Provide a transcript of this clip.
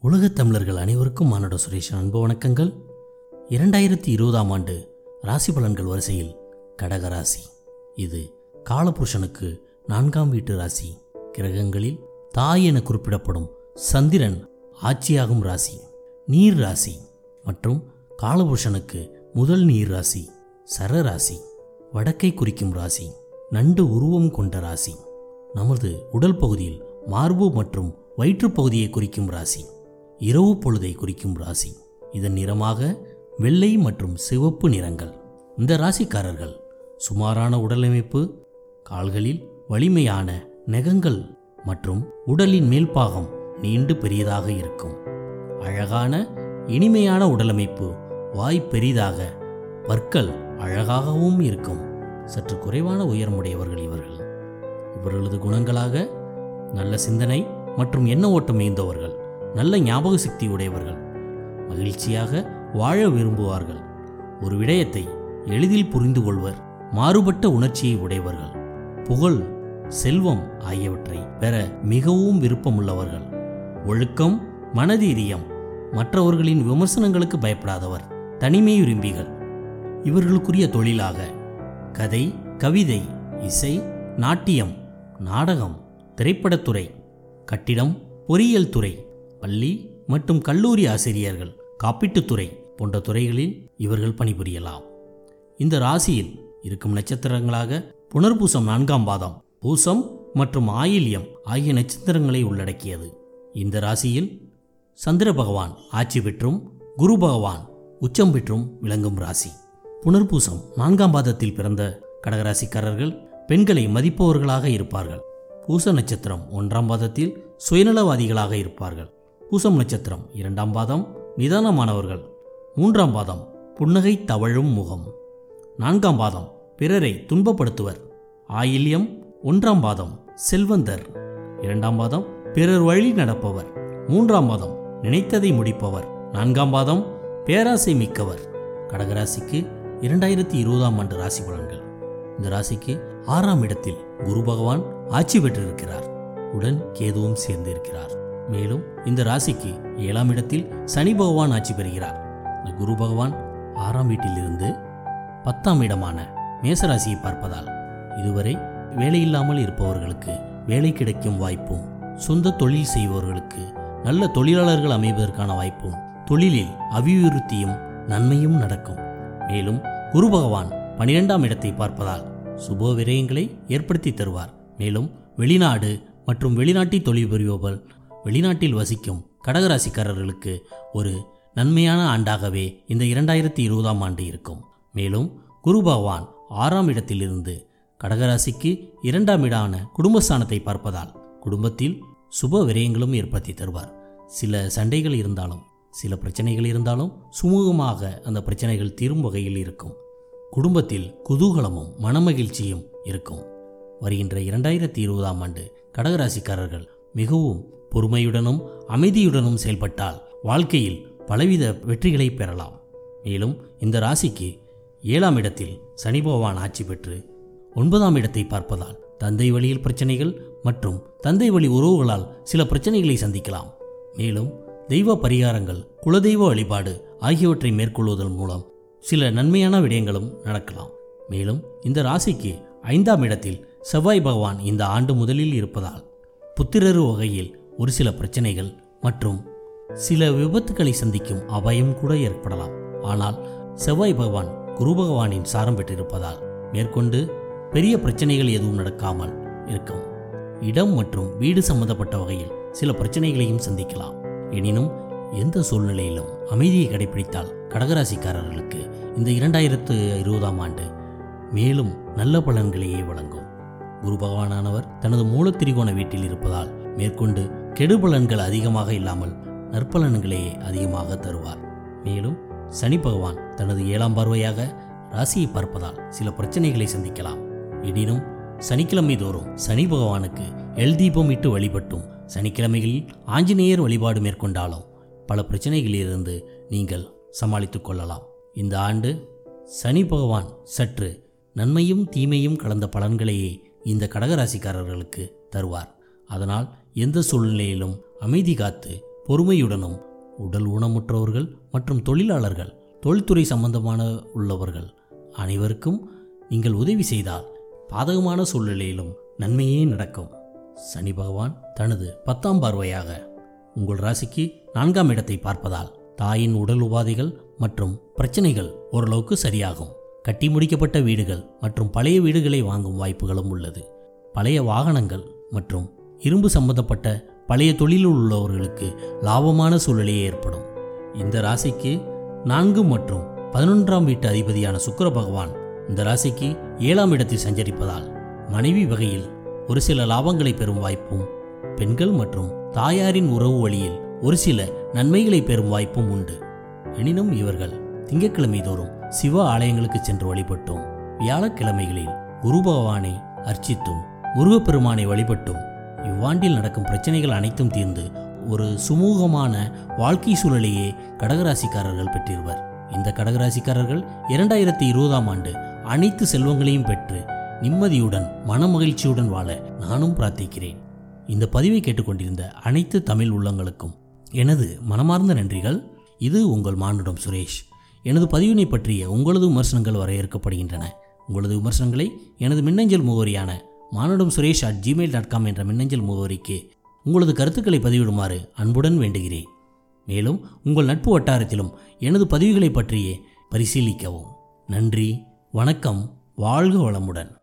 உலகத் தமிழர்கள் அனைவருக்கும் மானுட சுரேஷன் அன்பு வணக்கங்கள். இரண்டாயிரத்தி இருபதாம் ஆண்டு ராசி பலன்கள் வரிசையில் கடக ராசி. இது காலபுருஷனுக்கு நான்காம் வீட்டு ராசி. கிரகங்களில் தாய் என குறிப்பிடப்படும் சந்திரன் ஆட்சியாகும் ராசி. நீர் ராசி மற்றும் காலபுருஷனுக்கு முதல் நீர் ராசி சர ராசி வடக்கை குறிக்கும் ராசி நண்டு உருவம் கொண்ட ராசி. நமது உடல் பகுதியில் மார்பு மற்றும் வயிற்றுப்பகுதியை குறிக்கும் ராசி. இரவு பொழுதை குறிக்கும் ராசி. இதன் நிறமாக வெள்ளை மற்றும் சிவப்பு நிறங்கள். இந்த ராசிக்காரர்கள் சுமாரான உடலமைப்பு கால்களில் வலிமையான நெகங்கள் மற்றும் உடலின் மேல்பாகம் நீண்டு பெரியதாக இருக்கும். அழகான இனிமையான உடலமைப்பு வாய் பெரிதாக பற்கள் அழகாகவும் இருக்கும். சற்று குறைவான உயரமுடையவர்கள் இவர்கள். இவர்களது குணங்களாக நல்ல சிந்தனை மற்றும் எண்ண ஓட்டம் மிகுந்தவர்கள். நல்ல ஞாபக சக்தி உடையவர்கள். மகிழ்ச்சியாக வாழ விரும்புவார்கள். ஒரு விடயத்தை எளிதில் புரிந்து கொள்வர். மாறுபட்ட உணர்ச்சியை உடையவர்கள். புகழ் செல்வம் ஆகியவற்றை பெற மிகவும் விருப்பமுள்ளவர்கள். ஒழுக்கம் மனதீரியம் மற்றவர்களின் விமர்சனங்களுக்கு பயப்படாதவர். தனிமை விரும்பிகள் இவர்களுக்குரிய தொழிலாக கதை கவிதை இசை நாட்டியம் நாடகம் திரைப்படத்துறை கட்டிடம் பொறியியல் துறை பள்ளி மற்றும் கல்லூரி ஆசிரியர்கள் காப்பீட்டுத்துறை போன்ற துறைகளில் இவர்கள் பணிபுரியலாம். இந்த ராசியில் இருக்கும் நட்சத்திரங்களாக புனர்பூசம் நான்காம் பாதம் பூசம் மற்றும் ஆயில்யம் ஆகிய நட்சத்திரங்களை உள்ளடக்கியது. இந்த ராசியில் சந்திர பகவான் ஆட்சி பெற்றும் குரு பகவான் உச்சம் பெற்றும் விளங்கும் ராசி. புனர்பூசம் நான்காம் பாதத்தில் பிறந்த கடகராசிக்காரர்கள் பெண்களை மதிப்பவர்களாக இருப்பார்கள். பூச நட்சத்திரம் ஒன்றாம் பாதத்தில் சுயநலவாதிகளாக இருப்பார்கள். பூசம் நட்சத்திரம் இரண்டாம் பாதம் நிதானமானவர்கள். மூன்றாம் பாதம் புன்னகை தவழும் முகம். நான்காம் பாதம் பிறரை துன்பப்படுத்துவர். ஆயில்யம் ஒன்றாம் பாதம் செல்வந்தர். இரண்டாம் பாதம் பிறர் வழி நடப்பவர். மூன்றாம் பாதம் நினைத்ததை முடிப்பவர். நான்காம் பாதம் பேராசை மிக்கவர். கடகராசிக்கு இரண்டாயிரத்தி இருபதாம் ஆண்டு ராசி பலன்கள். இந்த ராசிக்கு ஆறாம் இடத்தில் குரு பகவான் ஆட்சி பெற்றிருக்கிறார். உடன் கேதுவும் சேர்ந்திருக்கிறார். மேலும் இந்த ராசிக்கு ஏழாம் இடத்தில் சனி பகவான் ஆட்சி பெறுகிறார். குரு பகவான் ஆறாம் வீட்டிலிருந்து பத்தாம் இடமான மேசராசியை பார்ப்பதால் இதுவரை வேலையில்லாமல் இருப்பவர்களுக்கு வேலை கிடைக்கும் வாய்ப்பும் சொந்த தொழில் செய்பவர்களுக்கு நல்ல தொழிலாளர்கள் அமைவதற்கான வாய்ப்பும் தொழிலில் அபிவிருத்தியும் நன்மையும் நடக்கும். மேலும் குரு பகவான் பனிரெண்டாம் இடத்தை பார்ப்பதால் சுப விரயங்களை ஏற்படுத்தி தருவார். மேலும் வெளிநாடு மற்றும் வெளிநாட்டில் தொழில் புரிபவர்கள் வெளிநாட்டில் வசிக்கும் கடகராசிக்காரர்களுக்கு ஒரு நன்மையான ஆண்டாகவே இந்த இரண்டாயிரத்தி இருபதாம் ஆண்டு இருக்கும். மேலும் குரு பகவான் ஆறாம் இடத்திலிருந்து கடகராசிக்கு இரண்டாம் இடான குடும்பஸ்தானத்தை பார்ப்பதால் குடும்பத்தில் சுப விரயங்களும் ஏற்படுத்தி தருவார். சில சண்டைகள் இருந்தாலும் சில பிரச்சனைகள் இருந்தாலும் சுமூகமாக அந்த பிரச்சனைகள் தீரும் வகையில் இருக்கும். குடும்பத்தில் குதூகலமும் மனமகிழ்ச்சியும் இருக்கும். வருகின்ற இரண்டாயிரத்தி இருபதாம் ஆண்டு கடகராசிக்காரர்கள் மிகவும் பொறுமையுடனும் அமைதியுடனும் செயல்பட்டால் வாழ்க்கையில் பலவித வெற்றிகளை பெறலாம். மேலும் இந்த ராசிக்கு ஏழாம் இடத்தில் சனி பகவான் ஆட்சி பெற்று ஒன்பதாம் இடத்தை பார்ப்பதால் தந்தை வழியில் பிரச்சனைகள் மற்றும் தந்தை வழி உறவுகளால் சில பிரச்சனைகளை சந்திக்கலாம். மேலும் தெய்வ பரிகாரங்கள் குலதெய்வ வழிபாடு ஆகியவற்றை மேற்கொள்வதன் மூலம் சில நன்மையான விடயங்களும் நடக்கலாம். மேலும் இந்த ராசிக்கு ஐந்தாம் இடத்தில் செவ்வாய் பகவான் இந்த ஆண்டு முதலில் இருப்பதால் புத்திரரு வகையில் ஒரு சில பிரச்சனைகள் மற்றும் சில விபத்துக்களை சந்திக்கும் அபாயம் கூட ஏற்படலாம். ஆனால் செவ்வாய் பகவான் குரு பகவானின் சாரம் பெற்றிருப்பதால் மேற்கொண்டு பெரிய பிரச்சனைகள் எதுவும் நடக்காமல் இருக்கும். இடம் மற்றும் வீடு சம்பந்தப்பட்ட வகையில் சில பிரச்சனைகளையும் சந்திக்கலாம். எனினும் எந்த சூழ்நிலையிலும் அமைதியை கடைபிடித்தால் கடகராசிக்காரர்களுக்கு இந்த இரண்டாயிரத்து இருபதாம் ஆண்டு மேலும் நல்ல பலன்களையே வழங்கும். குரு பகவானானவர் தனது மூலத்திரிகோண வீட்டில் இருப்பதால் மேற்கொண்டு கெடுபலன்கள் அதிகமாக இல்லாமல் நற்பலன்களையே அதிகமாக தருவார். மேலும் சனி பகவான் தனது ஏழாம் பார்வையாக ராசியை பார்ப்பதால் சில பிரச்சனைகளை சந்திக்கலாம். எனினும் சனிக்கிழமை தோறும் சனி பகவானுக்கு எல் தீபம் இட்டு வழிபட்டும் சனிக்கிழமைகளில் ஆஞ்சநேயர் வழிபாடு மேற்கொண்டாலும் பல பிரச்சனைகளிலிருந்து நீங்கள் சமாளித்துக் கொள்ளலாம். இந்த ஆண்டு சனி பகவான் சற்று நன்மையும் தீமையும் கலந்த பலன்களையே இந்த கடகராசிக்காரர்களுக்கு தருவார். அதனால் எந்த சூழ்நிலையிலும் அமைதி காத்து பொறுமையுடனும் உடல் ஊனமுற்றவர்கள் மற்றும் தொழிலாளர்கள் தொழில்துறை சம்பந்தமான உள்ளவர்கள் அனைவருக்கும் நீங்கள் உதவி செய்தால் பாதகமான சூழ்நிலையிலும் நன்மையே நடக்கும். சனி பகவான் தனது பத்தாம் பார்வையாக உங்கள் ராசிக்கு நான்காம் இடத்தை பார்ப்பதால் தாயின் உடல் உபாதைகள் மற்றும் பிரச்சனைகள் ஓரளவுக்கு சரியாகும். கட்டி முடிக்கப்பட்ட வீடுகள் மற்றும் பழைய வீடுகளை வாங்கும் வாய்ப்புகளும் உள்ளது. பழைய வாகனங்கள் மற்றும் இரும்பு சம்பந்தப்பட்ட பழைய தொழிலில் உள்ளவர்களுக்கு லாபமான சூழ்நிலையே ஏற்படும். இந்த ராசிக்கு நான்கு மற்றும் பதினொன்றாம் வீட்டு அதிபதியான சுக்கர பகவான் இந்த ராசிக்கு ஏழாம் இடத்தில் சஞ்சரிப்பதால் மனைவி வகையில் ஒரு சில லாபங்களை பெறும் வாய்ப்பும் பெண்கள் மற்றும் தாயாரின் உறவு வழியில் ஒரு சில நன்மைகளை பெறும் வாய்ப்பும் உண்டு. எனினும் இவர்கள் திங்கட்கிழமை தோறும் சிவ ஆலயங்களுக்கு சென்று வழிபட்டும். வியாழக்கிழமைகளில் குரு பகவானை அர்ச்சித்தும் முருகப்பெருமானை வழிபட்டும். இவ்வாண்டில் நடக்கும் பிரச்சனைகள் அனைத்தும் தீர்ந்து ஒரு சுமூகமான வாழ்க்கை சூழலையே கடகராசிக்காரர்கள் பெற்றிருவர். இந்த கடகராசிக்காரர்கள் இரண்டாயிரத்தி இருபதாம் ஆண்டு அனைத்து செல்வங்களையும் பெற்று நிம்மதியுடன் மனமகிழ்ச்சியுடன் வாழ நானும் பிரார்த்திக்கிறேன். இந்த பதிவை கேட்டுக்கொண்டிருந்த அனைத்து தமிழ் உள்ளங்களுக்கும் எனது மனமார்ந்த நன்றிகள். இது உங்கள் மானுடம் சுரேஷ். எனது பதிவினை பற்றிய உங்களது விமர்சனங்கள் வரையறுக்கப்படுகின்றன. உங்களது விமர்சனங்களை எனது மின்னஞ்சல் முகவரியான Manudam Suresh at Gmail dot com என்ற மின்னஞ்சல் முகவரிக்கு உங்களது கருத்துக்களை பதிவிடுமாறு அன்புடன் வேண்டுகிறேன். மேலும் உங்கள் நட்பு வட்டாரத்திலும் எனது பதிவுகளை பற்றியே பரிசீலிக்கவும். நன்றி வணக்கம் வாழ்க வளமுடன்.